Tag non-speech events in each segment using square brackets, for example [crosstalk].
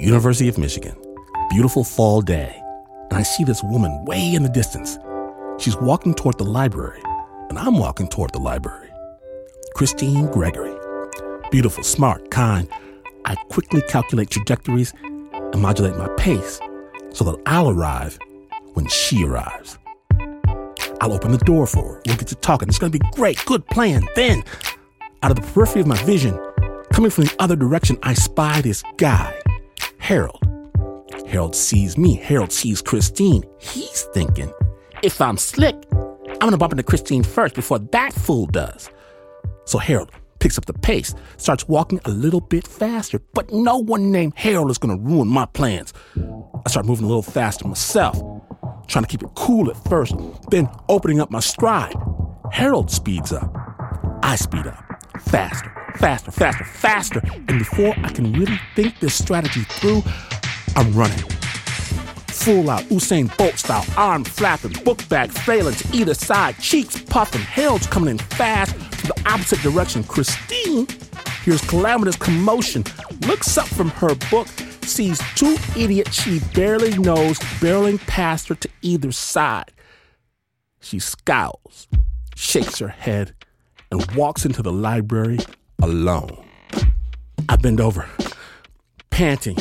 University of Michigan, beautiful fall day, and I see this woman way in the distance. She's walking toward the library, and I'm walking toward the library. Christine Gregory. Beautiful, smart, kind. I quickly calculate trajectories and modulate my pace so that I'll arrive when she arrives. I'll open the door for her. We'll get to talking. It's going to be great. Good plan. Then, out of the periphery of my vision, coming from the other direction, I spy this guy, Harold. Harold sees me. Harold sees Christine. He's thinking, if I'm slick, I'm to bump into Christine first before that fool does. So Harold picks up the pace, starts walking a little bit faster, but no one named Harold is to ruin my plans. I start moving a little faster myself, trying to keep it cool at first, then opening up my stride. Harold speeds up. I speed up. Faster, faster, faster, faster. And before I can really think this strategy through, I'm running. Full out Usain Bolt style, arm flapping, book bag flailing to either side, cheeks puffing, Harold's coming in fast to the opposite direction. Christine hears calamitous commotion, looks up from her book, sees two idiots she barely knows barreling past her to either side. She scowls, shakes her head, and walks into the library alone. I bend over, panting,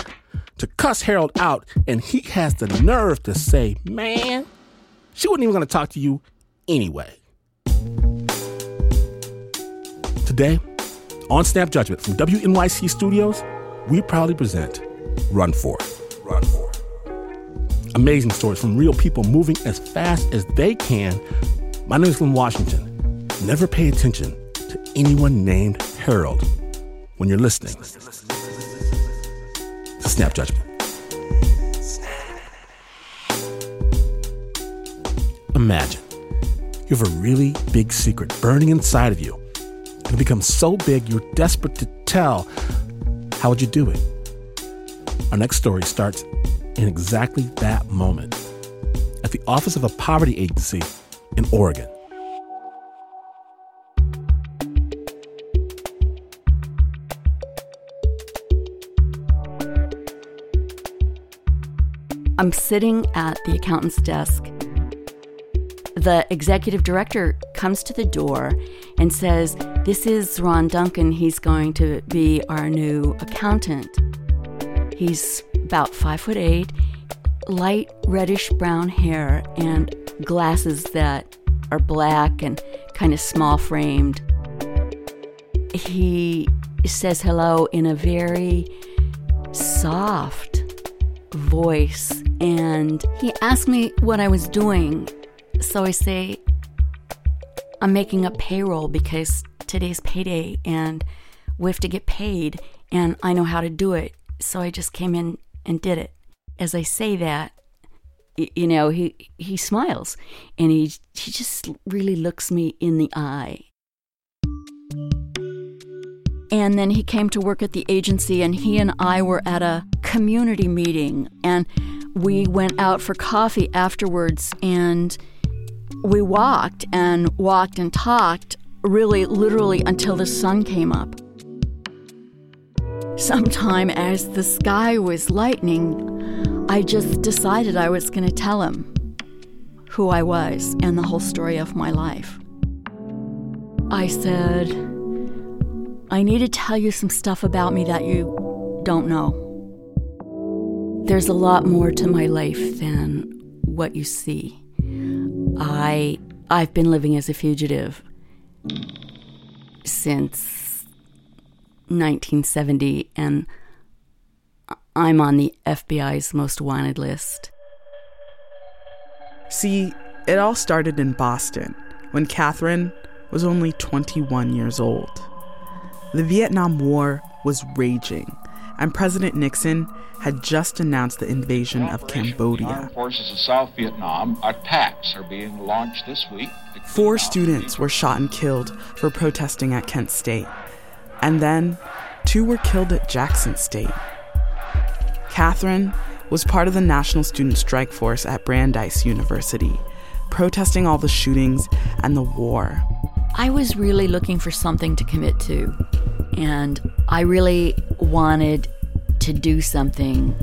to cuss Harold out, and he has the nerve to say, Man, she wasn't even to talk to you anyway. Today, on Snap Judgment from WNYC Studios, we proudly present Run For It. Run For. Amazing stories from real people moving as fast as they can. My name is Glynn Washington. Never pay attention to anyone named Harold when you're listening Snap Judgment. Imagine you have a really big secret burning inside of you. And it becomes so big you're desperate to tell. How would you do it? Our next story starts in exactly that moment at the office of a poverty agency in Oregon. I'm sitting at the accountant's desk. The executive director comes to the door and says, This is Ron Duncan. He's going to be our new accountant. He's about five foot eight, light reddish brown hair, and glasses that are black and kind of small framed. He says hello in a very soft voice and he asked me what I was doing. So I say, I'm making up payroll because today's payday and we have to get paid and I know how to do it. So I just came in and did it. As I say that, you know, he he smiles and he he just really looks me in the eye. And then he came to work at the agency and he and I were at a community meeting and we went out for coffee afterwards and we walked and walked and talked really literally until the sun came up. Sometime as the sky was lightening, I just decided I was going to tell him who I was and the whole story of my life. I said, I need to tell you some stuff about me that you don't know. There's a lot more to my life than what you see. I I've been living as a fugitive since 1970 and I'm on the FBI's most wanted list. See, it all started in Boston when Katherine was only 21 years old. The Vietnam War was raging, and President Nixon had just announced the invasion of Cambodia. Forces of South Vietnam attacks are being launched this week. Four students were shot and killed for protesting at Kent State, and then two were killed at Jackson State. Katherine was part of the National Student Strike Force at Brandeis University, protesting all the shootings and the war. I was really looking for something to commit to, and I really wanted to do something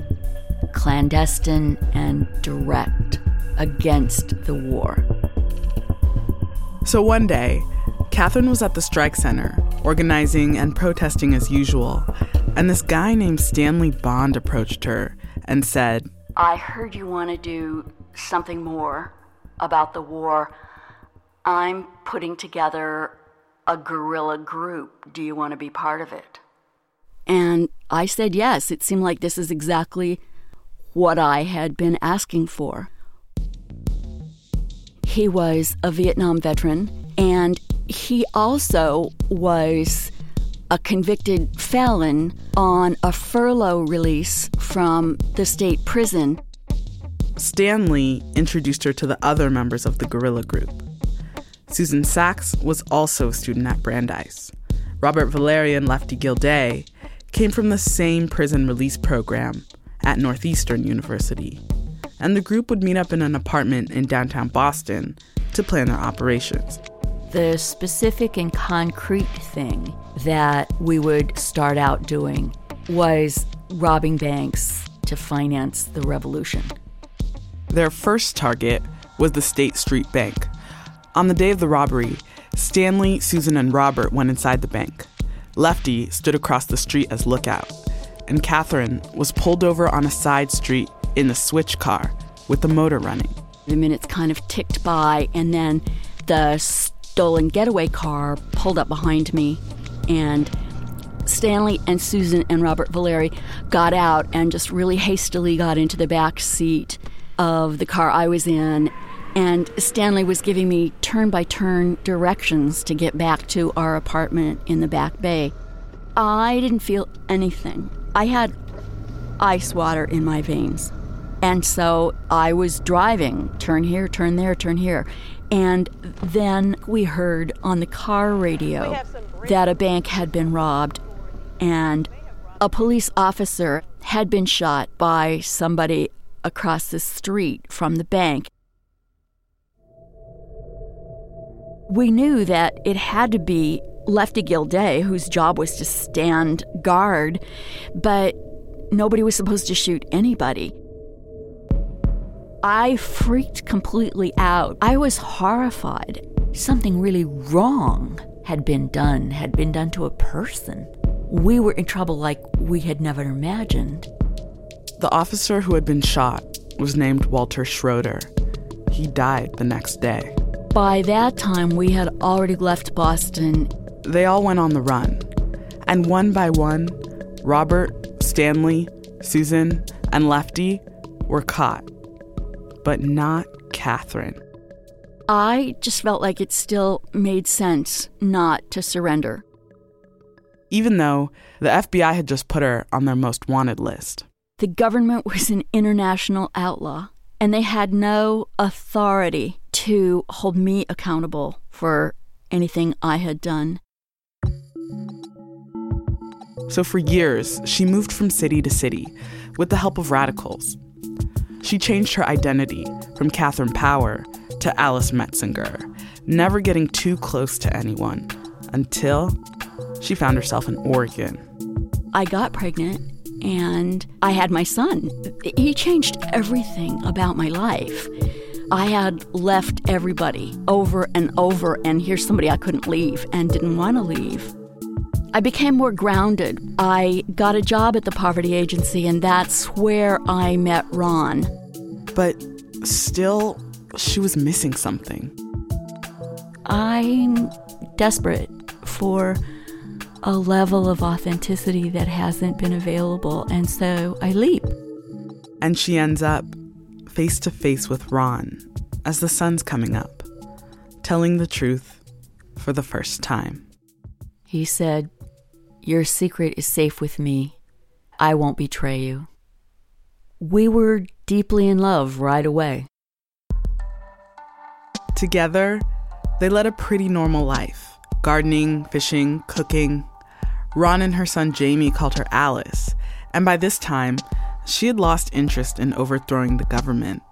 clandestine and direct against the war. So one day, Katherine was at the strike center, organizing and protesting as usual, and this guy named Stanley Bond approached her and said, I heard you want to do something more about the war. I'm putting together a guerrilla group. Do you want to be part of it? And I said yes. It seemed like this is exactly what I had been asking for. He was a Vietnam veteran, and he also was a convicted felon on a furlough release from the state prison. Stanley introduced her to the other members of the guerrilla group. Susan Saxe was also a student at Brandeis. Robert Valerian Lefty Gilday came from the same prison release program at Northeastern University. And the group would meet up in an apartment in downtown Boston to plan their operations. The specific and concrete thing that we would start out doing was robbing banks to finance the revolution. Their first target was the State Street Bank. On the day of the robbery, Stanley, Susan, and Robert went inside the bank. Lefty stood across the street as lookout, and Katherine was pulled over on a side street in the switch car with the motor running. The minutes kind of ticked by, and then the stolen getaway car pulled up behind me, and Stanley and Susan and Robert Valeri got out and just really hastily got into the back seat of the car I was in. And Stanley was giving me turn by turn directions to get back to our apartment in the back bay. I didn't feel anything. I had ice water in my veins. And so I was driving, turn here, turn there, turn here. And then we heard on the car radio that a bank had been robbed and a police officer had been shot by somebody across the street from the bank. We knew that it had to be Lefty Gilday, whose job was to stand guard, but nobody was supposed to shoot anybody. I freaked completely out. I was horrified. Something really wrong had been done, had been done to a person. We were in trouble like we had never imagined. The officer who had been shot was named Walter Schroeder. He died the next day. By that time, we had already left Boston. They all went on the run. And one by one, Robert, Stanley, Susan, and Lefty were caught. But not Katherine. I just felt like it still made sense not to surrender. Even though the FBI had just put her on their most wanted list. The government was an international outlaw, and they had no authority to hold me accountable for anything I had done. So for years, she moved from city to city with the help of radicals. She changed her identity from Katherine Power to Alice Metzinger, never getting too close to anyone until she found herself in Oregon. I got pregnant and I had my son. He changed everything about my life. I had left everybody over and over, and here's somebody I couldn't leave and didn't want to leave. I became more grounded. I got a job at the poverty agency, and that's where I met Ron. But still, she was missing something. I'm desperate for a level of authenticity that hasn't been available, and so I leap. And she ends up face to face with Ron as the sun's coming up, telling the truth for the first time. He said, Your secret is safe with me. I won't betray you. We were deeply in love right away. Together, they led a pretty normal life gardening, fishing, cooking, Ron and her son Jamie called her Alice, and by this time, she had lost interest in overthrowing the government.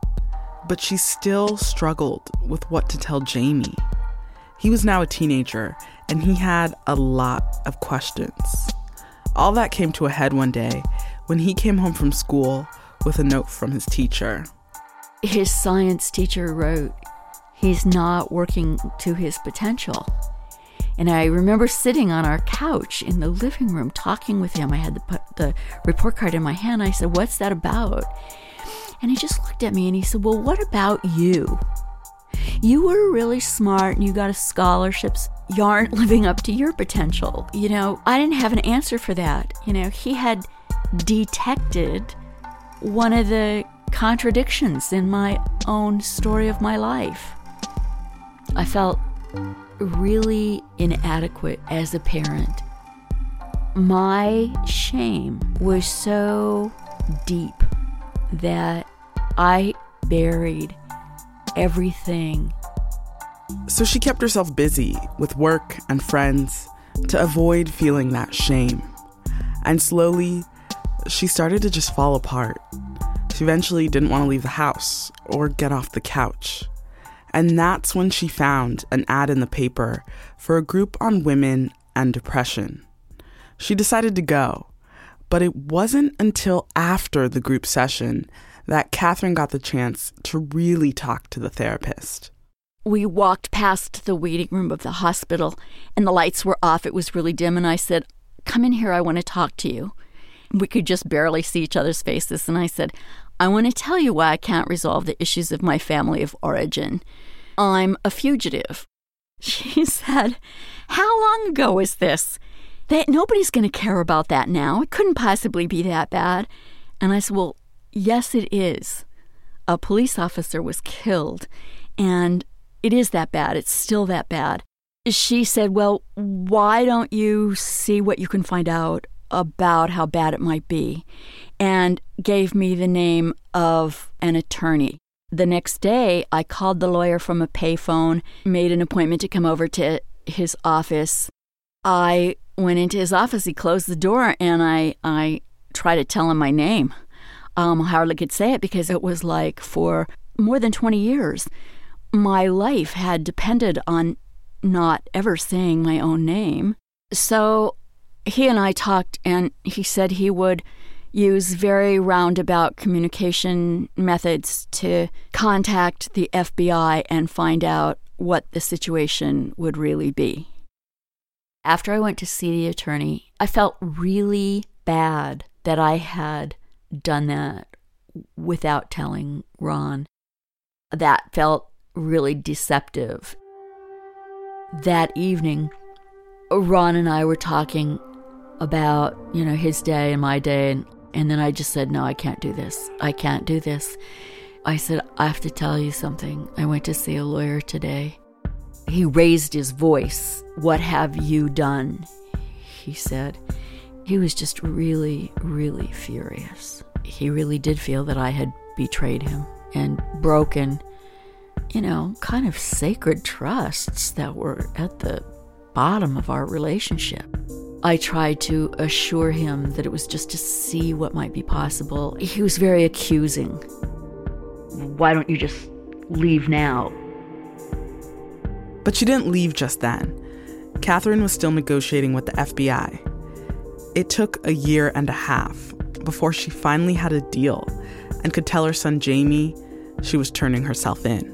But she still struggled with what to tell Jamie. He was now a teenager, and he had a lot of questions. All that came to a head one day when he came home from school with a note from his teacher. His science teacher wrote, He's not working to his potential. And I remember sitting on our couch in the living room talking with him. I had the, the report card in my hand. I said, What's that about? And he just looked at me and he said, Well, what about you? You were really smart and you got a scholarships. You aren't living up to your potential. You know, I didn't have an answer for that. You know, he had detected one of the contradictions in my own story of my life. I felt really inadequate as a parent. My shame was so deep that I buried everything. So she kept herself busy with work and friends to avoid feeling that shame. And slowly, she started to just fall apart. She eventually didn't want to leave the house or get off the couch. And that's when she found an ad in the paper for a group on women and depression. She decided to go, but it wasn't until after the group session that Katherine got the chance to really talk to the therapist. We walked past the waiting room of the hospital, and the lights were off. It was really dim, and I said, Come in here, I want to talk to you. We could just barely see each other's faces, and I said, I want to tell you why I can't resolve the issues of my family of origin. I'm a fugitive. [laughs] She said, How long ago was this? That nobody's going to care about that now. It couldn't possibly be that bad. And I said, Well, yes, it is. A police officer was killed, and it is that bad. It's still that bad. She said, Well, why don't you see what you can find out about how bad it might be? And gave me the name of an attorney. The next day, I called the lawyer from a payphone, made an appointment to come over to his office. I went into his office, he closed the door, and I, I tried to tell him my name um, I hardly could say it because it was like for more than 20 years, my life had depended on not ever saying my own name. So he and I talked, and he said he would use very roundabout communication methods to contact the FBI and find out what the situation would really be. After I went to see the attorney, I felt really bad that I had done that without telling Ron. That felt really deceptive. That evening, Ron and I were talking about, you know, his day and my day and and then I just said, "No, I can't do this. I can't do this." I said, "I have to tell you something. I went to see a lawyer today." He raised his voice. "What have you done?" he said. He was just really, really furious. He really did feel that I had betrayed him and broken, you know, kind of sacred trusts that were at the bottom of our relationship. I tried to assure him that it was just to see what might be possible. He was very accusing. Why don't you just leave now? But she didn't leave just then. Katherine was still negotiating with the FBI. It took a year and a half before she finally had a deal and could tell her son Jamie she was turning herself in.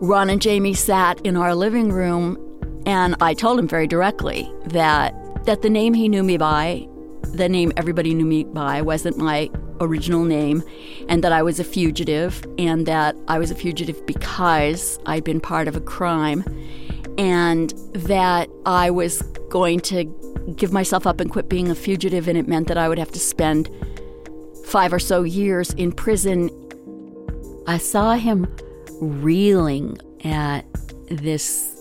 Ron and Jamie sat in our living room, and I told him very directly that, that the name he knew me by, the name everybody knew me by, wasn't my original name, and that I was a fugitive, and that I was a fugitive because I'd been part of a crime, and that I was going to give myself up and quit being a fugitive, and it meant that I would have to spend five or so years in prison. I saw him reeling at this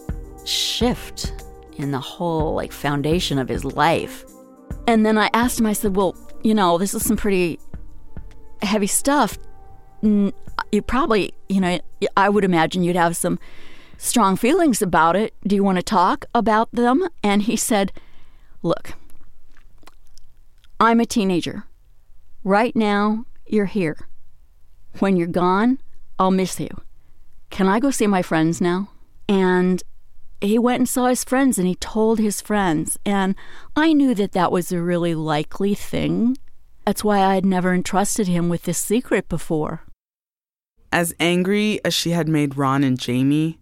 shift in the whole like foundation of his life. And then I asked him, I said, Well, you know, this is some pretty heavy stuff. You probably, you know, I would imagine you'd have some strong feelings about it. Do you want to talk about them? And he said, Look, I'm a teenager. Right now, you're here. When you're gone, I'll miss you. Can I go see my friends now? And he went and saw his friends and he told his friends. And I knew that that was a really likely thing That's why I had never entrusted him with this secret before. As angry as she had made Ron and Jamie,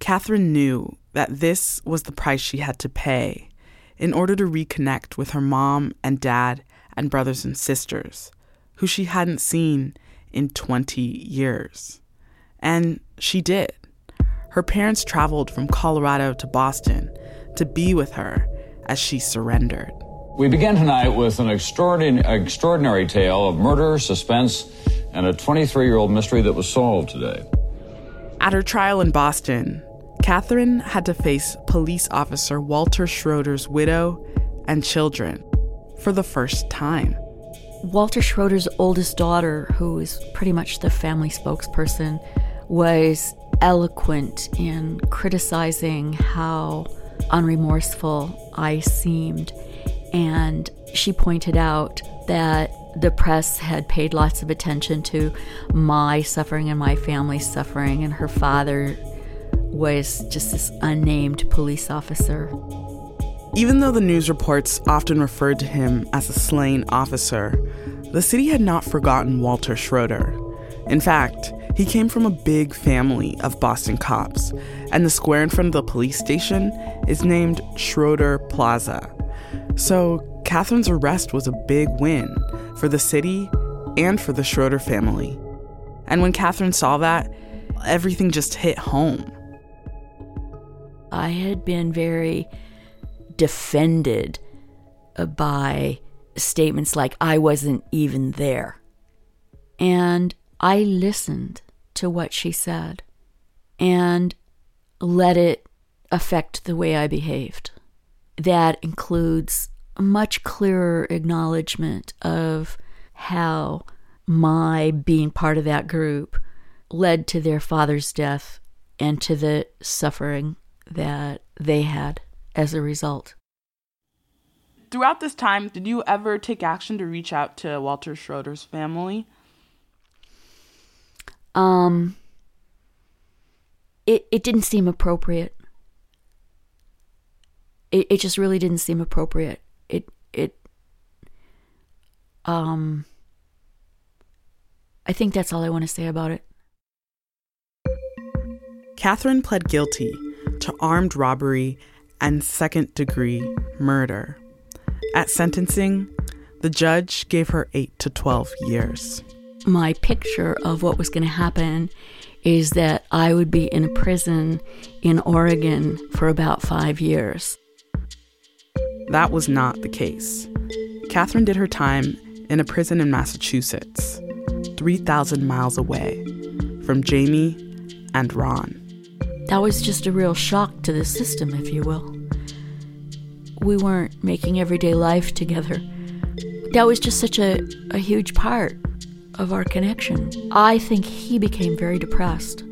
Katherine knew that this was the price she had to pay in order to reconnect with her mom and dad and brothers and sisters, who she hadn't seen in 20 years. And she did. Her parents traveled from Colorado to Boston to be with her as she surrendered. We begin tonight with an extraordinary, extraordinary tale of murder, suspense, and a 23 year old mystery that was solved today. At her trial in Boston, Katherine had to face police officer Walter Schroeder's widow and children for the first time. Walter Schroeder's oldest daughter, who is pretty much the family spokesperson, was eloquent in criticizing how unremorseful I seemed. And she pointed out that the press had paid lots of attention to my suffering and my family's suffering, and her father was just this unnamed police officer. Even though the news reports often referred to him as a slain officer, the city had not forgotten Walter Schroeder. In fact, he came from a big family of Boston cops, and the square in front of the police station is named Schroeder Plaza. So, Katherine's arrest was a big win for the city and for the Schroeder family. And when Katherine saw that, everything just hit home. I had been very defended by statements like, I wasn't even there. And I listened to what she said and let it affect the way I behaved. That includes a much clearer acknowledgement of how my being part of that group led to their father's death and to the suffering that they had as a result. Throughout this time, did you ever take action to reach out to Walter Schroeder's family? Um, it it didn't seem appropriate. It it just really didn't seem appropriate. It it um I think that's all I want to say about it. Katherine pled guilty to armed robbery and second degree murder. At sentencing, the judge gave her 8 to 12 years. My picture of what was going to happen is that I would be in a prison in Oregon for about five years. That was not the case. Katherine did her time in a prison in Massachusetts, 3,000 miles away from Jamie and Ron. That was just a real shock to the system, if you will. We weren't making everyday life together. That was just such a, a huge part of our connection. I think he became very depressed.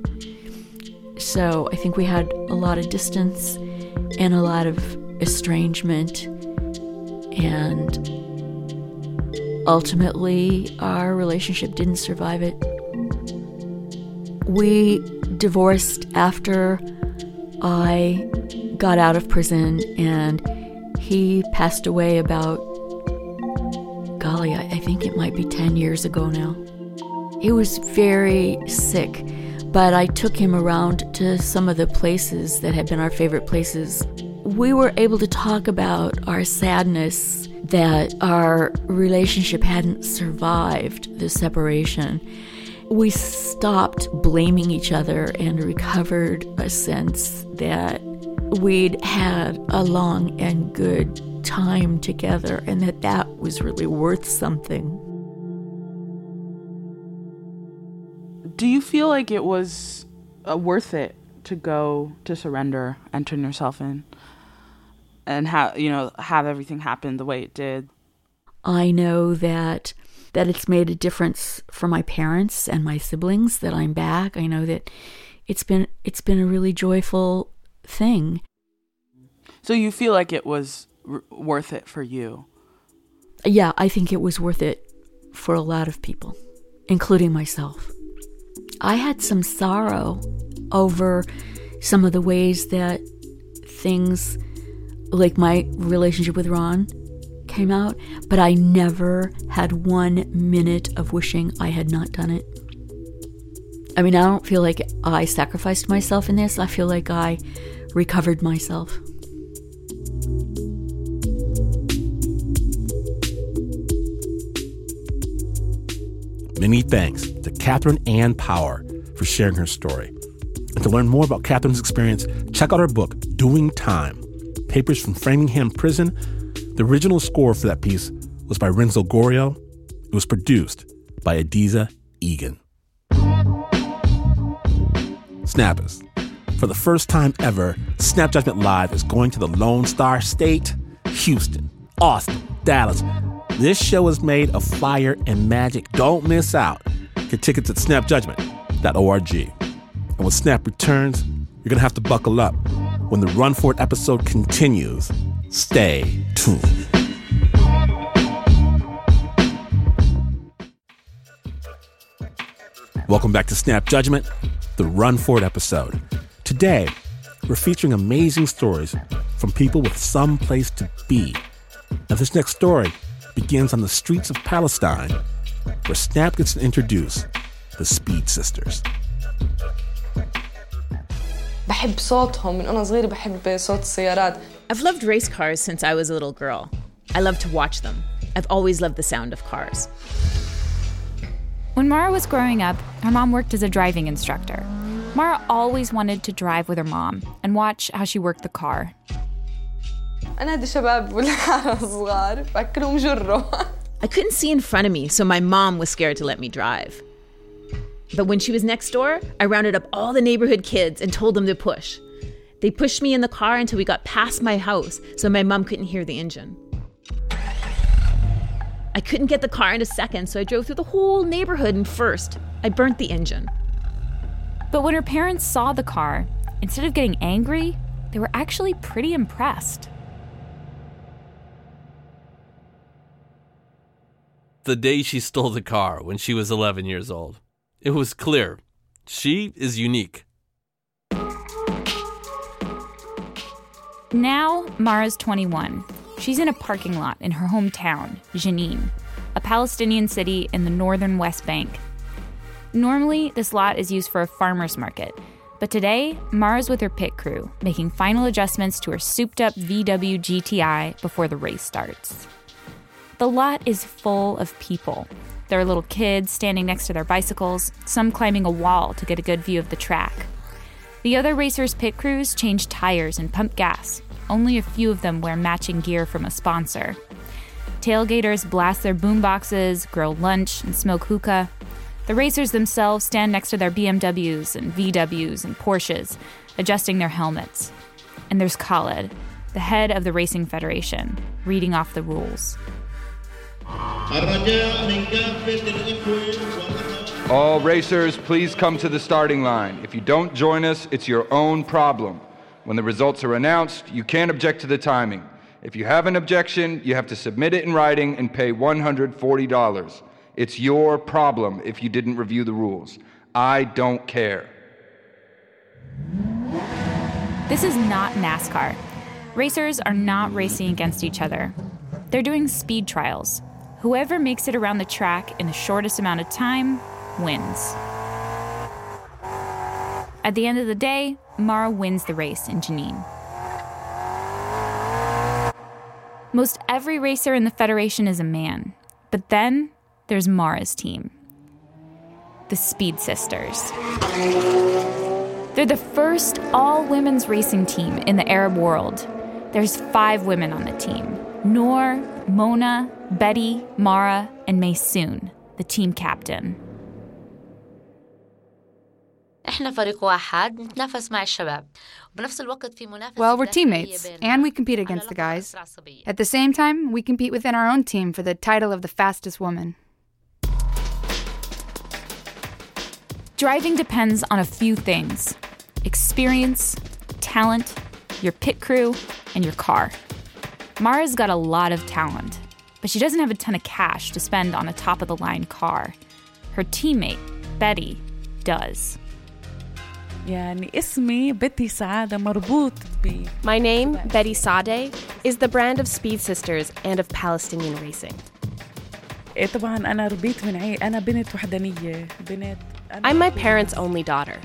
So I think we had a lot of distance and a lot of estrangement. And ultimately, our relationship didn't survive it. We divorced after I got out of prison, and he passed away about, golly, I, think it might be 10 years ago now. He was very sick, but I took him around to some of the places that had been our favorite places. We were able to talk about our sadness that our relationship hadn't survived the separation we stopped blaming each other and recovered a sense that we'd had a long and good time together and that that was really worth something. Do you feel like it was uh, worth it to go to surrender and turn yourself in and have, you know, have everything happen the way it did? I know that that it's made a difference for my parents and my siblings that I'm back. I know that it's been it's been a really joyful thing. So you feel like it was r- worth it for you? Yeah, I think it was worth it for a lot of people, including myself. I had some sorrow over some of the ways that things like my relationship with Ron came out, but I never had one minute of wishing I had not done it. I mean, I don't feel like I sacrificed myself in this. I feel like I recovered myself. Many thanks to Katherine Ann Power for sharing her story. And to learn more about Katherine's experience, check out her book, Doing Time Papers from Framingham Prison. The original score for that piece was by Renzo Gorio. It was produced by Adizah Eghan. Snappers. For the first time ever, Snap Judgment Live is going to the Lone Star State, Houston, Austin, Dallas. This show is made of fire and magic. Don't miss out. Get tickets at snapjudgment.org. And when Snap returns, you're going to have to buckle up. When the Run For It episode continues, stay tuned. Welcome back to Snap Judgment, the Run For It episode. Today, we're featuring amazing stories from people with some place to be. Now, this next story begins on the streets of Palestine, where Snap gets to introduce the Speed Sisters. I've loved race cars since I was a little girl. I love to watch them. I've always loved the sound of cars. When Mara was growing up, her mom worked as a driving instructor. Mara always wanted to drive with her mom and watch how she worked the car. أنادي شباب والحارة صغار بأكلهم جرو I couldn't see in front of me, so my mom was scared to let me drive. But when she was next door, I rounded up all the neighborhood kids and told them to push. They pushed me in the car until we got past my house so my mom couldn't hear the engine. I couldn't get the car into second, so I drove through the whole neighborhood in first. I burnt the engine. But when her parents saw the car, instead of getting angry, they were actually pretty impressed. The day she stole the car when she was 11 years old. It was clear. She is unique. Now, Mara's 21. She's in a parking lot in her hometown, Jenin, a Palestinian city in the northern West Bank. Normally, this lot is used for a farmer's market, but today, Mara's with her pit crew, making final adjustments to her souped up VW GTI before the race starts. The lot is full of people. There are little kids standing next to their bicycles, some climbing a wall to get a good view of the track. The other racers' pit crews change tires and pump gas. Only a few of them wear matching gear from a sponsor. Tailgaters blast their boomboxes, grill lunch, and smoke hookah. The racers themselves stand next to their BMWs and VWs and Porsches, adjusting their helmets. And there's Khaled, the head of the Racing Federation, reading off the rules. All racers, please come to the starting line. If you don't join us, it's your own problem. When the results are announced, you can't object to the timing. If you have an objection, you have to submit it in writing and pay $140. It's your problem if you didn't review the rules. I don't care. This is not NASCAR. Racers are not racing against each other. They're doing speed trials. Whoever makes it around the track in the shortest amount of time wins. At the end of the day, Mara wins the race in Jenin. Most every racer in the Federation is a man, but then there's Mara's team the Speed Sisters. They're the first all women's racing team in the Arab world. There's five women on the team Noor, Mona, Betty, Mara, and Maysoon, the team captain. Well, we're teammates and we compete against the guys. At the same time, we compete within our own team for the title of the fastest woman. Driving depends on a few things experience, talent, your pit crew, and your car. Mara's got a lot of talent, but she doesn't have a ton of cash to spend on a top of the line car. Her teammate, Betty, does. My name, Betty Saadeh, is the brand of Speed Sisters and of Palestinian racing. I'm my parents' only daughter.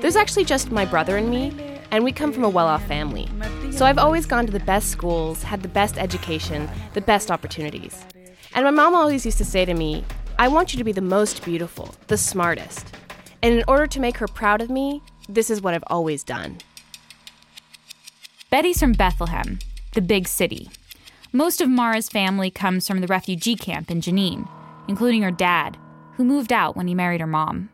There's actually just my brother and me, and we come from a well off family. So I've always gone to the best schools, had the best education, the best opportunities. And my mom always used to say to me, I want you to be the most beautiful, the smartest. And in order to make her proud of me, this is what I've always done. Betty's from Bethlehem, the big city. Most of Mara's family comes from the refugee camp in Jenin, including her dad, who moved out when he married her mom.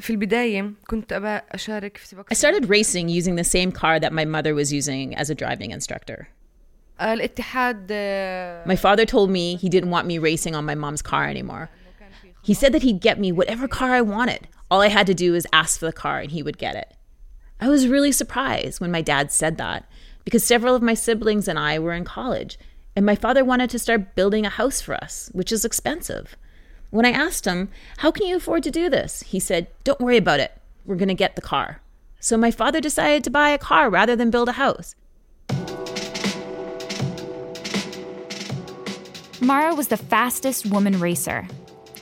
في البداية كنت أبى أشارك في سباق I started racing using the same car that my mother was using as a driving instructor. الاتحاد My father told me he didn't want me racing on my mom's car anymore. He said that he'd get me whatever car I wanted. All I had to do was ask for the car and he would get it. I was really surprised when my dad said that because several of my siblings and I were in college and my father wanted to start building a house for us, which is expensive. When I asked him, How can you afford to do this? He said, Don't worry about it. We're going to get the car. So my father decided to buy a car rather than build a house. Mara was the fastest woman racer.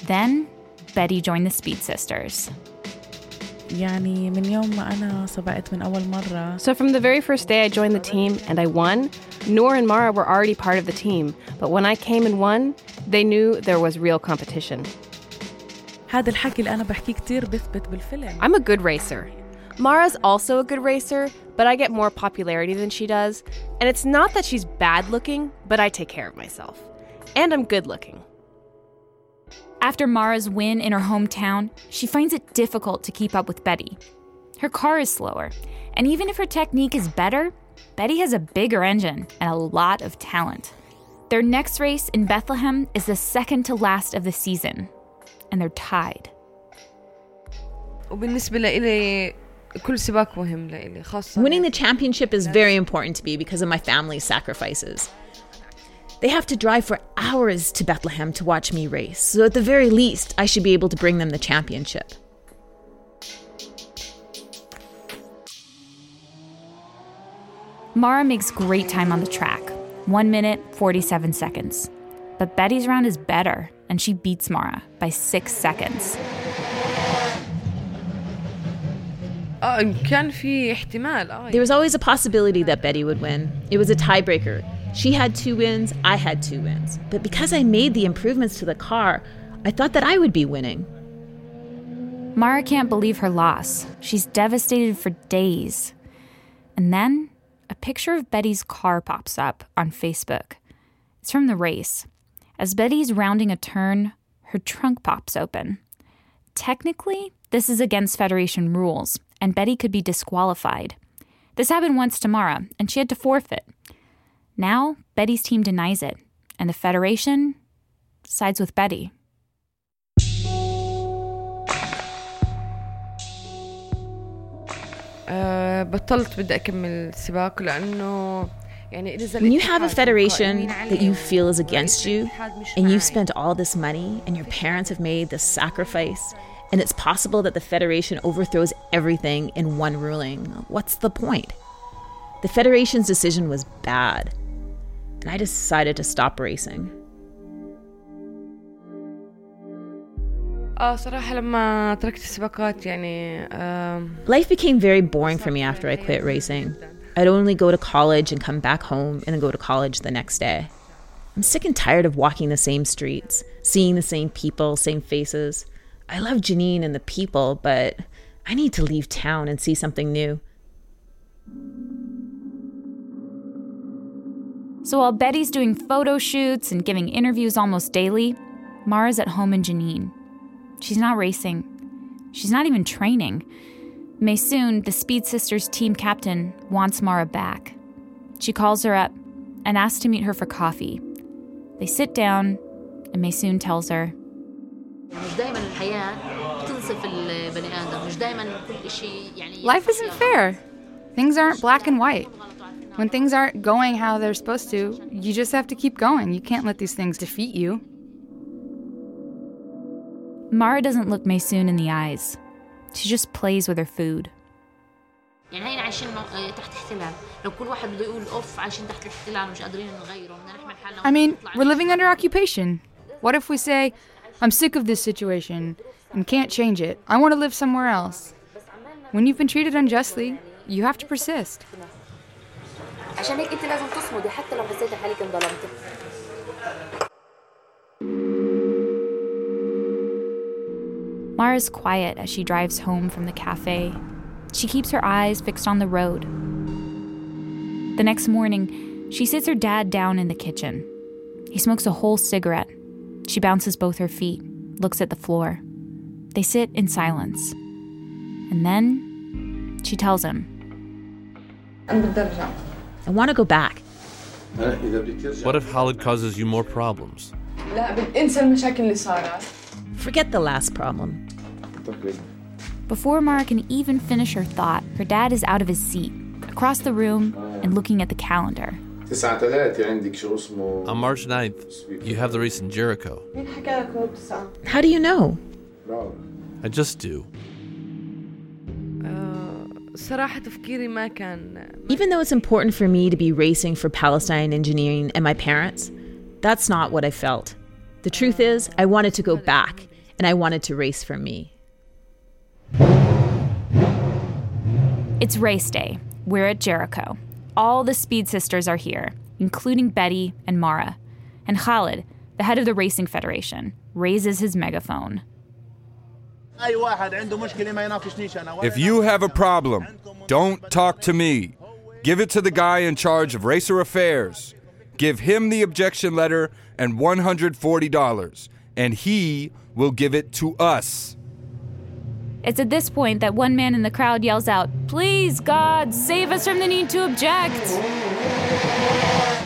Then, Betty joined the Speed Sisters. يعني من يوم ما أنا سبقت من أول مرة So from the very first day I joined the team and I won, Noor and Mara were already part of the team. But when I came and won, they knew there was real competition. هذا الحكي اللي أنا بحكيه كتير بثبت بالفيلم I'm a good racer. Mara's also a good racer, but I get more popularity than she does. And it's not that she's bad looking, but I take care of myself. And I'm good looking. After Mara's win in her hometown, she finds it difficult to keep up with Betty. Her car is slower, and even if her technique is better, Betty has a bigger engine and a lot of talent. Their next race in Bethlehem is the second to last of the season, and they're tied. وبالنسبة لإلي كل سباق مهم لإلي خاصة Winning the championship is very important to me because of my family's sacrifices. They have to drive for hours to Bethlehem to watch me race, so at the very least, I should be able to bring them the championship. Mara makes great time on the track 1 minute, 47 seconds. But Betty's round is better, and she beats Mara by six seconds. There was always a possibility that Betty would win. It was a tiebreaker. She had two wins, I had two wins. But because I made the improvements to the car, I thought that I would be winning. Mara can't believe her loss. She's devastated for days. And then a picture of Betty's car pops up on Facebook. It's from the race. As Betty's rounding a turn, her trunk pops open. Technically, this is against Federation rules, and Betty could be disqualified. This happened once to Mara, and she had to forfeit. Now, Betty's team denies it, and the Federation sides with Betty. آه بطلت بدي أكمل السباق لأنه يعني إذا When you have a الاتحاد federation قائمين that you عليه feel is against you, الاتحاد مش and معي. you've spent all this money, and your parents have made this sacrifice, and it's possible that the federation overthrows everything in one ruling, what's the point? The federation's decision was bad, and I decided to stop racing. Life became very boring for me after I quit racing. I'd only go to college and come back home and then go to college the next day. I'm sick and tired of walking the same streets, seeing the same people, same faces. I love Jenin and the people, but I need to leave town and see something new. So while Betty's doing photo shoots and giving interviews almost daily, Mara's at home in Jenin. She's not racing. She's not even training. Maysoon, the Speed Sisters team captain, wants Mara back. She calls her up and asks to meet her for coffee. They sit down, and Maysoon tells her, Life isn't fair. Things aren't black and white. When things aren't going how they're supposed to, you just have to keep going. You can't let these things defeat you. Mara doesn't look Maysoon in the eyes. She just plays with her food. يعني هينا عايشين آه، تحت احتلال لو كل واحد بده يقول اوف عايشين تحت الاحتلال ومش قادرين نغيره بدنا نحمل حالنا I mean, we're living under occupation. What if we say, I'm sick of this situation and can't change it? I want to live somewhere else. When you've been treated unjustly, you have to persist. عشان هيك انت لازم تصمدي حتى لو حسيتي حالك انظلمتي Mara's quiet as she drives home from the cafe. She keeps her eyes fixed on the road. The next morning, she sits her dad down in the kitchen. He smokes a whole cigarette. She bounces both her feet, looks at the floor. They sit in silence. And then she tells him, I want to go back. What if Khalid causes you more problems? Forget the last problem. Before Mara can even finish her thought, her dad is out of his seat, across the room, and looking at the calendar. On March 9th, you have the race in Jericho. How do you know? I just do. Even though it's important for me to be racing for Palestine Jenin and my parents, that's not what I felt. The truth is, I wanted to go back and I wanted to race for me. It's race day. We're at Jericho. All the Speed Sisters are here, including Betty and Mara. And Khalid, the head of the Racing Federation, raises his megaphone. If you have a problem, don't talk to me. Give it to the guy in charge of racer affairs. Give him the objection letter and $140, and he will give it to us. It's at this point that one man in the crowd yells out, Please, God, save us from the need to object.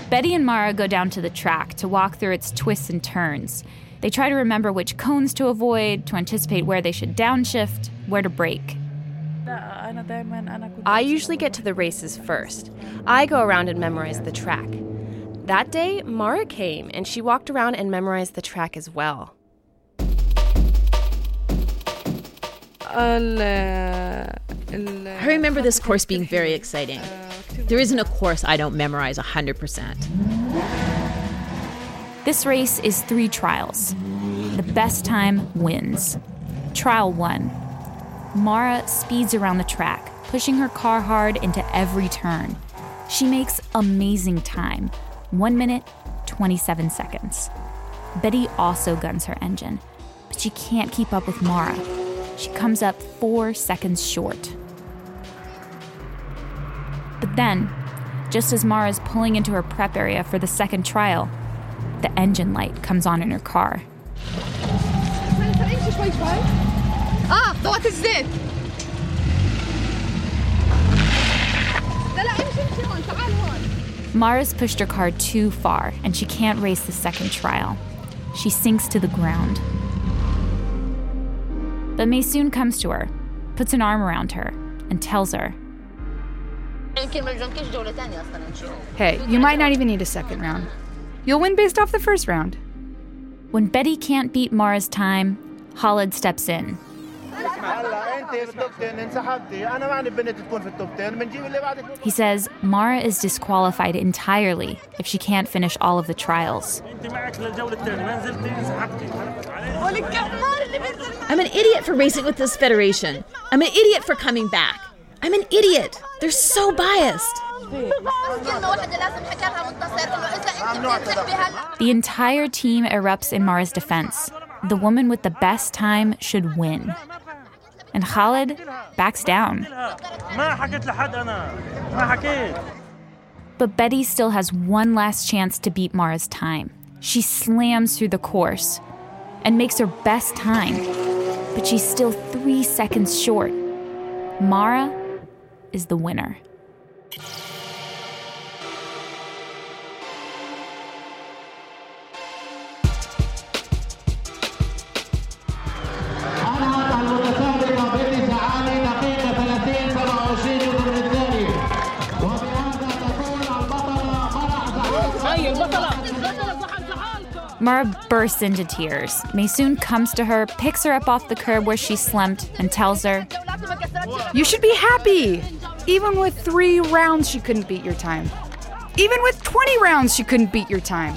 Betty and Mara go down to the track to walk through its twists and turns. They try to remember which cones to avoid, to anticipate where they should downshift, where to brake. I usually get to the races first. I go around and memorize the track. That day, Mara came and she walked around and memorized the track as well. I remember this course being very exciting. There isn't a course I don't memorize 100%. This race is three trials. The best time wins. Trial one Mara speeds around the track, pushing her car hard into every turn. She makes amazing time 1 minute, 27 seconds. Betty also guns her engine, but she can't keep up with Mara. She comes up four seconds short. But then, just as Mara's pulling into her prep area for the second trial, the engine light comes on in her car. Ah, what is this? Mara's pushed her car too far and she can't race the second trial. She sinks to the ground. But Maysoon comes to her, puts an arm around her, and tells her Hey, you might not even need a second round. You'll win based off the first round. When Betty can't beat Mara's time, Khalid steps in. He says Mara is disqualified entirely if she can't finish all of the trials. I'm an idiot for racing with this federation. I'm an idiot for coming back. I'm an idiot. They're so biased. The entire team erupts in Mara's defense. The woman with the best time should win. And Khalid backs down. But Betty still has one last chance to beat Mara's time. She slams through the course and makes her best time, but she's still three seconds short. Mara is the winner. Mara bursts into tears. Maysoon comes to her, picks her up off the curb where she slumped, and tells her, You should be happy! Even with three rounds, she couldn't beat your time. Even with 20 rounds, she couldn't beat your time.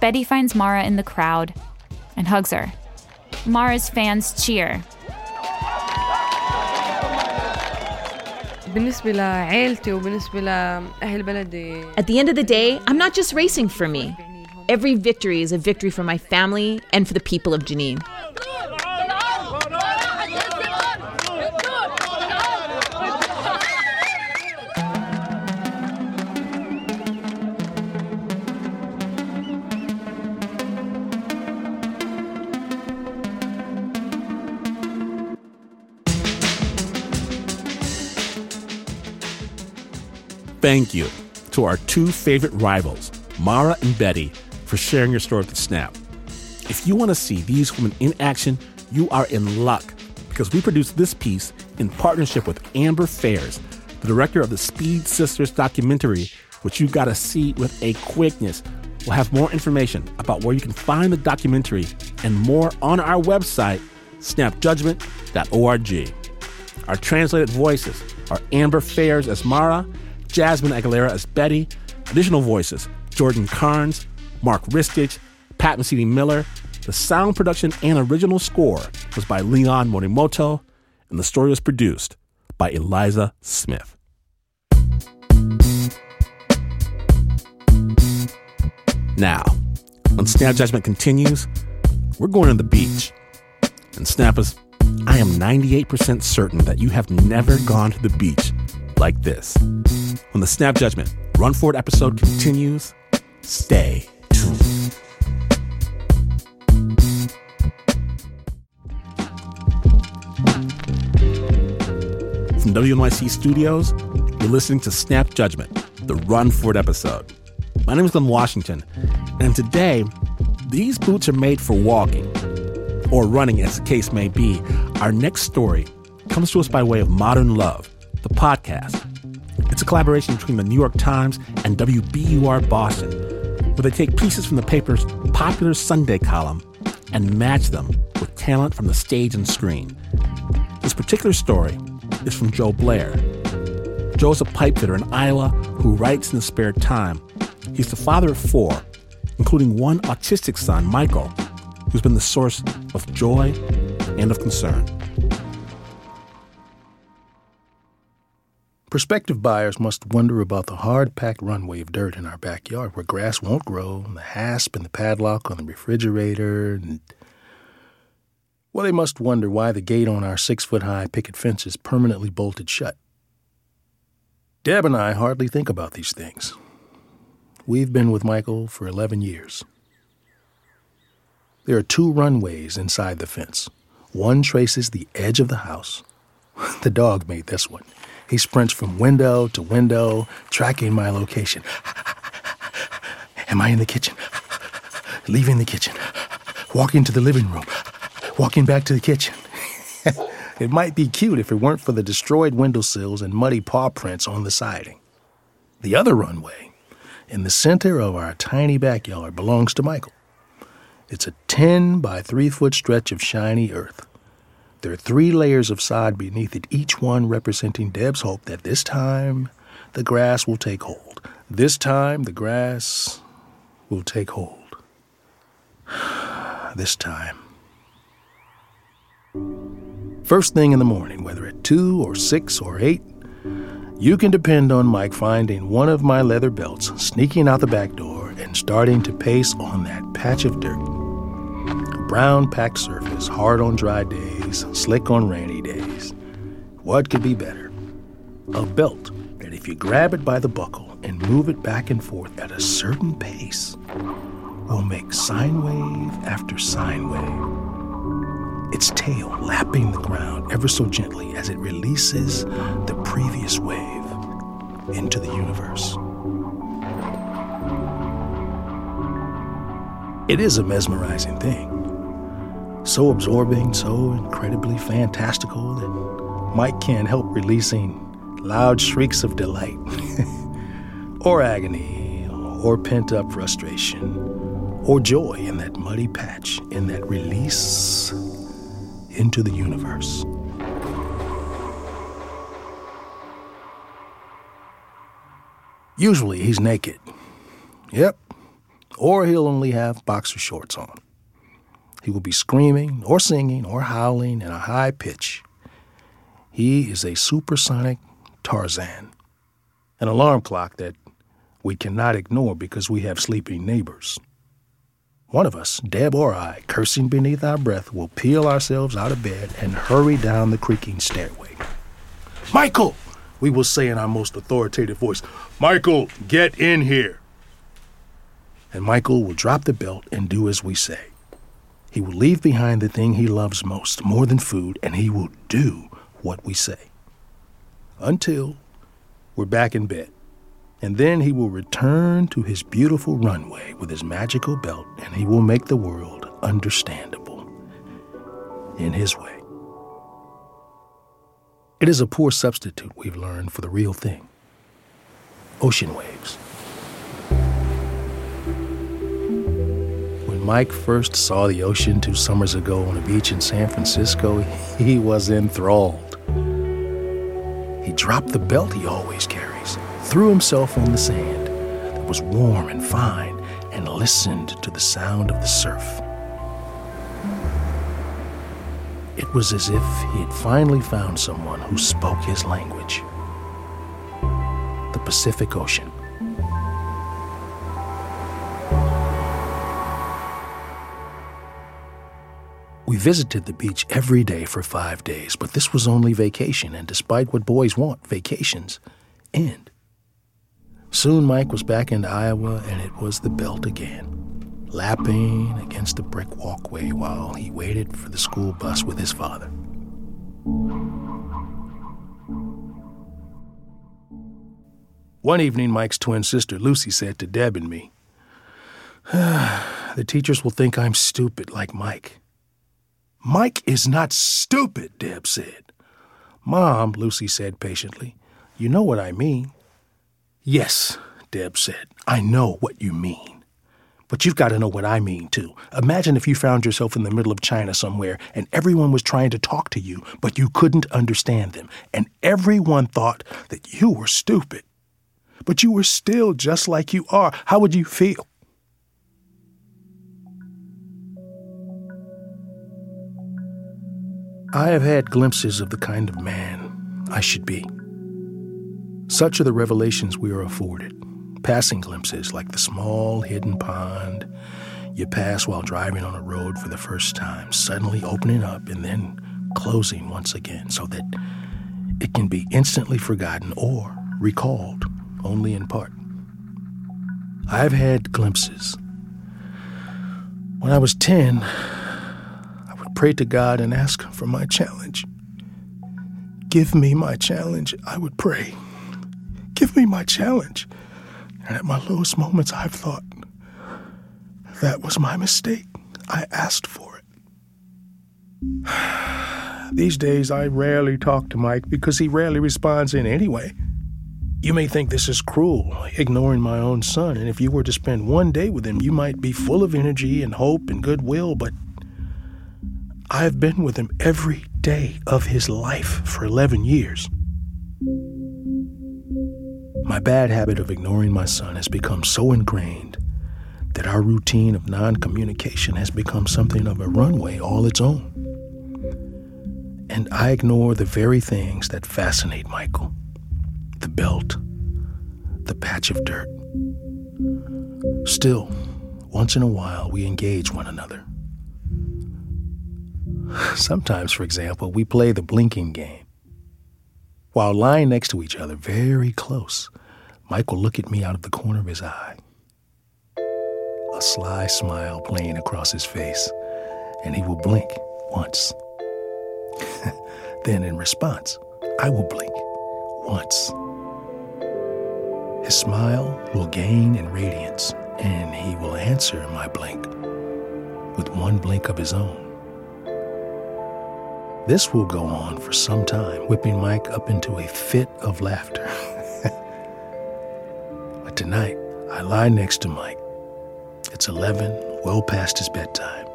Betty finds Mara in the crowd and hugs her. Mara's fans cheer. At the end of the day, I'm not just racing for me. Every victory is a victory for my family and for the people of Jenin. Thank you to our two favorite rivals, Mara and Betty, for sharing your story with Snap. If you want to see these women in action, you are in luck because we produced this piece in partnership with Amber Fares, the director of the Speed Sisters documentary, which you got to see with a quickness. We'll have more information about where you can find the documentary and more on our website, snapjudgment.org. Our translated voices are Amber Fares as Mara, Jasmine Aguilera as Betty, additional voices Jordan Carnes, Mark Ristich, Pat Mesiti Miller. The sound production and original score was by Leon Morimoto, and the story was produced by Eliza Smith. Now, when Snap Judgment continues, we're going to the beach. And Snappers, I am 98% certain that you have never gone to the beach like this. When the Snap Judgment Run For It episode continues, stay From WNYC Studios, you're listening to Snap Judgment, the Run For It episode. My name is Glynn Washington, and today, these boots are made for walking, or running as the case may be. Our next story comes to us by way of Modern Love, the podcast. It's a collaboration between the New York Times and WBUR Boston, where they take pieces from the paper's popular Sunday column and match them with talent from the stage and screen. This particular story is from Joe Blair. Joe's a pipe fitter in Iowa who writes in his spare time. He's the father of four, including one autistic son, Michael, who's been the source of joy and of concern. Prospective buyers must wonder about the hard packed runway of dirt in our backyard where grass won't grow, and the hasp and the padlock on the refrigerator, and. Well, they must wonder why the gate on our six foot high picket fence is permanently bolted shut. Deb and I hardly think about these things. We've been with Michael for 11 years. There are two runways inside the fence. One traces the edge of the house. [laughs] The dog made this one. He sprints from window to window, tracking my location. [laughs] Am I in the kitchen? [laughs] Leaving the kitchen. Walking to the living room. Walking back to the kitchen. [laughs] it might be cute if it weren't for the destroyed windowsills and muddy paw prints on the siding. The other runway, in the center of our tiny backyard, belongs to Michael. It's a 10 by 3 foot stretch of shiny earth. There are three layers of sod beneath it, each one representing Deb's hope that this time the grass will take hold. This time the grass will take hold. [sighs] this time. First thing in the morning, whether at 2 or 6 or 8, you can depend on Mike finding one of my leather belts, sneaking out the back door, and starting to pace on that patch of dirt. A brown packed surface, hard on dry days, slick on rainy days. What could be better? A belt that, if you grab it by the buckle and move it back and forth at a certain pace, will make sine wave after sine wave its tail lapping the ground ever so gently as it releases the previous wave into the universe. It is a mesmerizing thing. So absorbing, so incredibly fantastical that Mike can't help releasing loud shrieks of delight, [laughs] or agony, or pent up frustration, or joy in that muddy patch, in that release into the universe. Usually he's naked. Yep. Or he'll only have boxer shorts on. He will be screaming or singing or howling in a high pitch. He is a supersonic Tarzan, an alarm clock that we cannot ignore because we have sleeping neighbors. One of us, Deb or I, cursing beneath our breath, will peel ourselves out of bed and hurry down the creaking stairway. Michael! We will say in our most authoritative voice, Michael, get in here! And Michael will drop the belt and do as we say. He will leave behind the thing he loves most, more than food, and he will do what we say. Until we're back in bed. And then he will return to his beautiful runway with his magical belt, and he will make the world understandable in his way. It is a poor substitute, we've learned, for the real thing ocean waves. When Mike first saw the ocean two summers ago on a beach in San Francisco, he was enthralled. He dropped the belt he always carries, threw himself on the sand that was warm and fine, and listened to the sound of the surf. It was as if he had finally found someone who spoke his language the Pacific Ocean. We visited the beach every day for five days, but this was only vacation, and despite what boys want, vacations end. Soon Mike was back in Iowa, and it was the belt again, lapping against the brick walkway while he waited for the school bus with his father. One evening, Mike's twin sister Lucy said to Deb and me, [sighs] The teachers will think I'm stupid like Mike. Mike is not stupid, Deb said. Mom, Lucy said patiently, you know what I mean. Yes, Deb said, I know what you mean. But you've got to know what I mean, too. Imagine if you found yourself in the middle of China somewhere and everyone was trying to talk to you, but you couldn't understand them, and everyone thought that you were stupid. But you were still just like you are. How would you feel? I have had glimpses of the kind of man I should be. Such are the revelations we are afforded, passing glimpses like the small hidden pond you pass while driving on a road for the first time, suddenly opening up and then closing once again so that it can be instantly forgotten or recalled only in part. I've had glimpses. When I was 10, I would pray to God and ask for my challenge. Give me my challenge, I would pray. Give me my challenge. And at my lowest moments, I've thought, that was my mistake. I asked for it. [sighs] These days, I rarely talk to Mike because he rarely responds in any way. You may think this is cruel, ignoring my own son, and if you were to spend one day with him, you might be full of energy and hope and goodwill, but I have been with him every day of his life for 11 years. My bad habit of ignoring my son has become so ingrained that our routine of non communication has become something of a runway all its own. And I ignore the very things that fascinate Michael the belt, the patch of dirt. Still, once in a while, we engage one another. [sighs] Sometimes, for example, we play the blinking game. While lying next to each other, very close, Mike will look at me out of the corner of his eye. A sly smile playing across his face, and he will blink once. [laughs] then, in response, I will blink once. His smile will gain in radiance, and he will answer my blink with one blink of his own. This will go on for some time, whipping Mike up into a fit of laughter. [laughs] but tonight, I lie next to Mike. It's 11 well past his bedtime.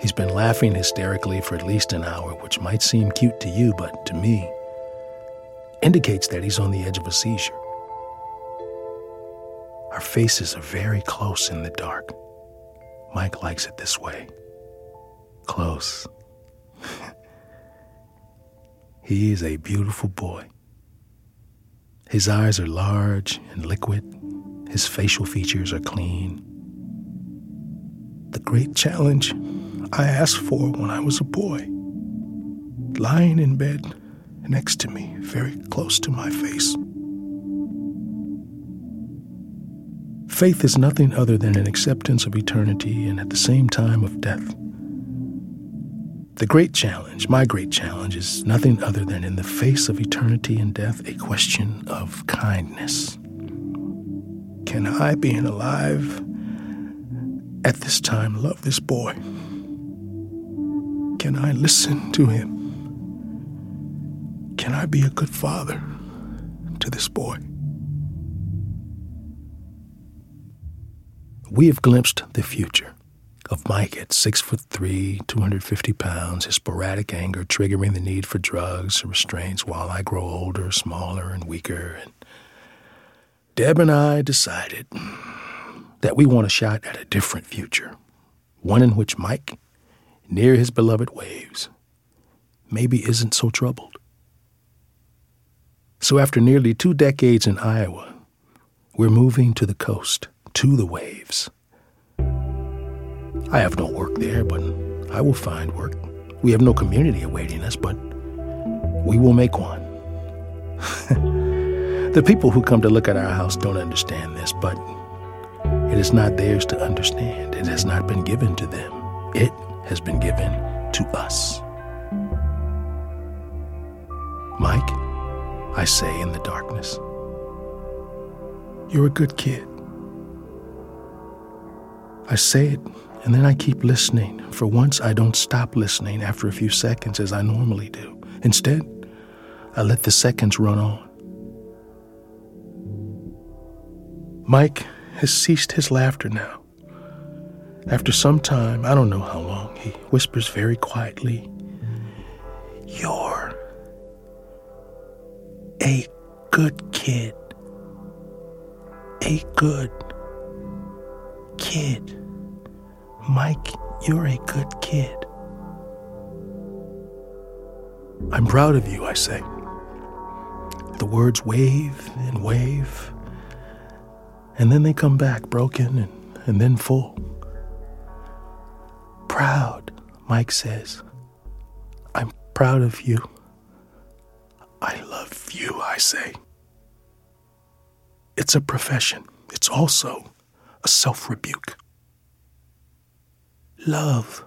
He's been laughing hysterically for at least an hour, which might seem cute to you, but to me, indicates that he's on the edge of a seizure. Our faces are very close in the dark. Mike likes it this way. Close. He is a beautiful boy. His eyes are large and liquid. His facial features are clean. The great challenge I asked for when I was a boy. Lying in bed next to me, very close to my face. Faith is nothing other than an acceptance of eternity and at the same time of death. The great challenge, my great challenge, is nothing other than in the face of eternity and death, a question of kindness. Can I, being alive at this time, love this boy? Can I listen to him? Can I be a good father to this boy? We have glimpsed the future of Mike at six foot three, 250 pounds, his sporadic anger triggering the need for drugs and restraints while I grow older, smaller, and weaker. And Deb and I decided that we want a shot at a different future, one in which Mike, near his beloved waves, maybe isn't so troubled. So after nearly two decades in Iowa, we're moving to the coast, to the waves. I have no work there, but I will find work. We have no community awaiting us, but we will make one. [laughs] the people who come to look at our house don't understand this, but it is not theirs to understand. It has not been given to them. It has been given to us. Mike, I say in the darkness, You're a good kid. I say it, and then I keep listening. For once, I don't stop listening after a few seconds as I normally do. Instead, I let the seconds run on. Mike has ceased his laughter now. After some time, I don't know how long, he whispers very quietly, You're a good kid. A good kid. Mike, you're a good kid. I'm proud of you, I say. The words wave and wave, and then they come back broken and, and then full. Proud, Mike says. I'm proud of you. I love you, I say. It's a profession, it's also a self rebuke. Love,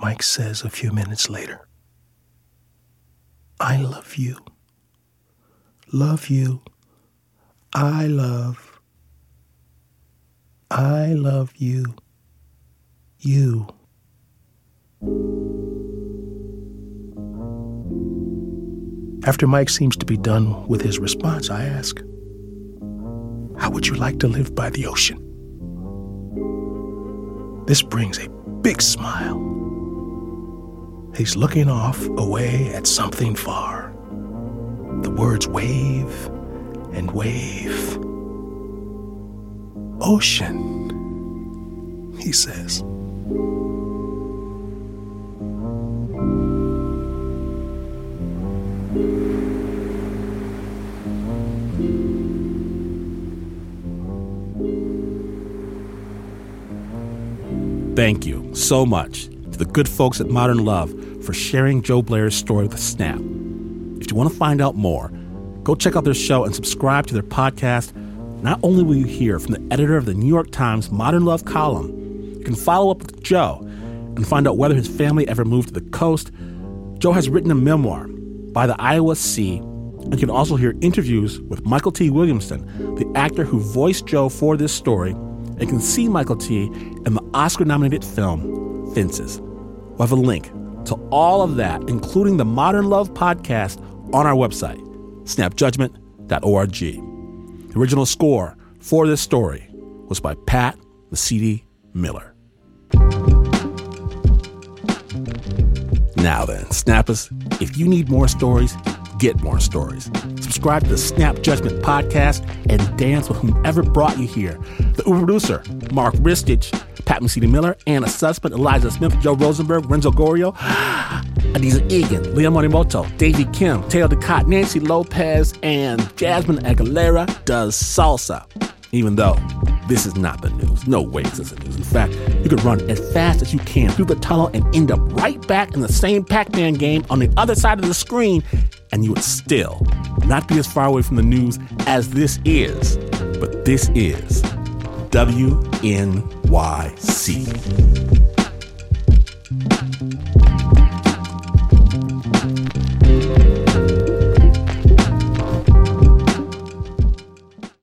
Mike says a few minutes later. I love you. Love you. I love. I love you. You. After Mike seems to be done with his response, I ask, How would you like to live by the ocean? This brings a big smile. He's looking off away at something far. The words wave and wave. Ocean, he says. Thank you so much to the good folks at Modern Love for sharing Joe Blair's story with Snap. If you want to find out more, go check out their show and subscribe to their podcast. Not only will you hear from the editor of the New York Times Modern Love column, you can follow up with Joe and find out whether his family ever moved to the coast. Joe has written a memoir, By the Iowa Sea, and you can also hear interviews with Mykelti Williamson, the actor who voiced Joe for this story and can see Mykelti in the Oscar nominated film Fences. We'll have a link to all of that, including the Modern Love podcast, on our website, snapjudgment.org. The original score for this story was by Pat Mesiti Miller. Now then, Snappers, if you need more stories, get more stories. Subscribe to the Snap Judgment podcast and dance with whomever brought you here. The Uber producer, Mark Ristich, Pat Mesiti-Miller, Anna Sussman, Eliza Smith, Joe Rosenberg, Renzo Gorio, [gasps] Adizah Eghan, Leon Morimoto, Davey Kim, Taylor Ducott, Nancy Lopez, and Jasmine Aguilera does salsa. Even though this is not the news. No way is this the news. In fact, you could run as fast as you can through the tunnel and end up right back in the same Pac Man game on the other side of the screen, and you would still not be as far away from the news as this is. But this is WNYC.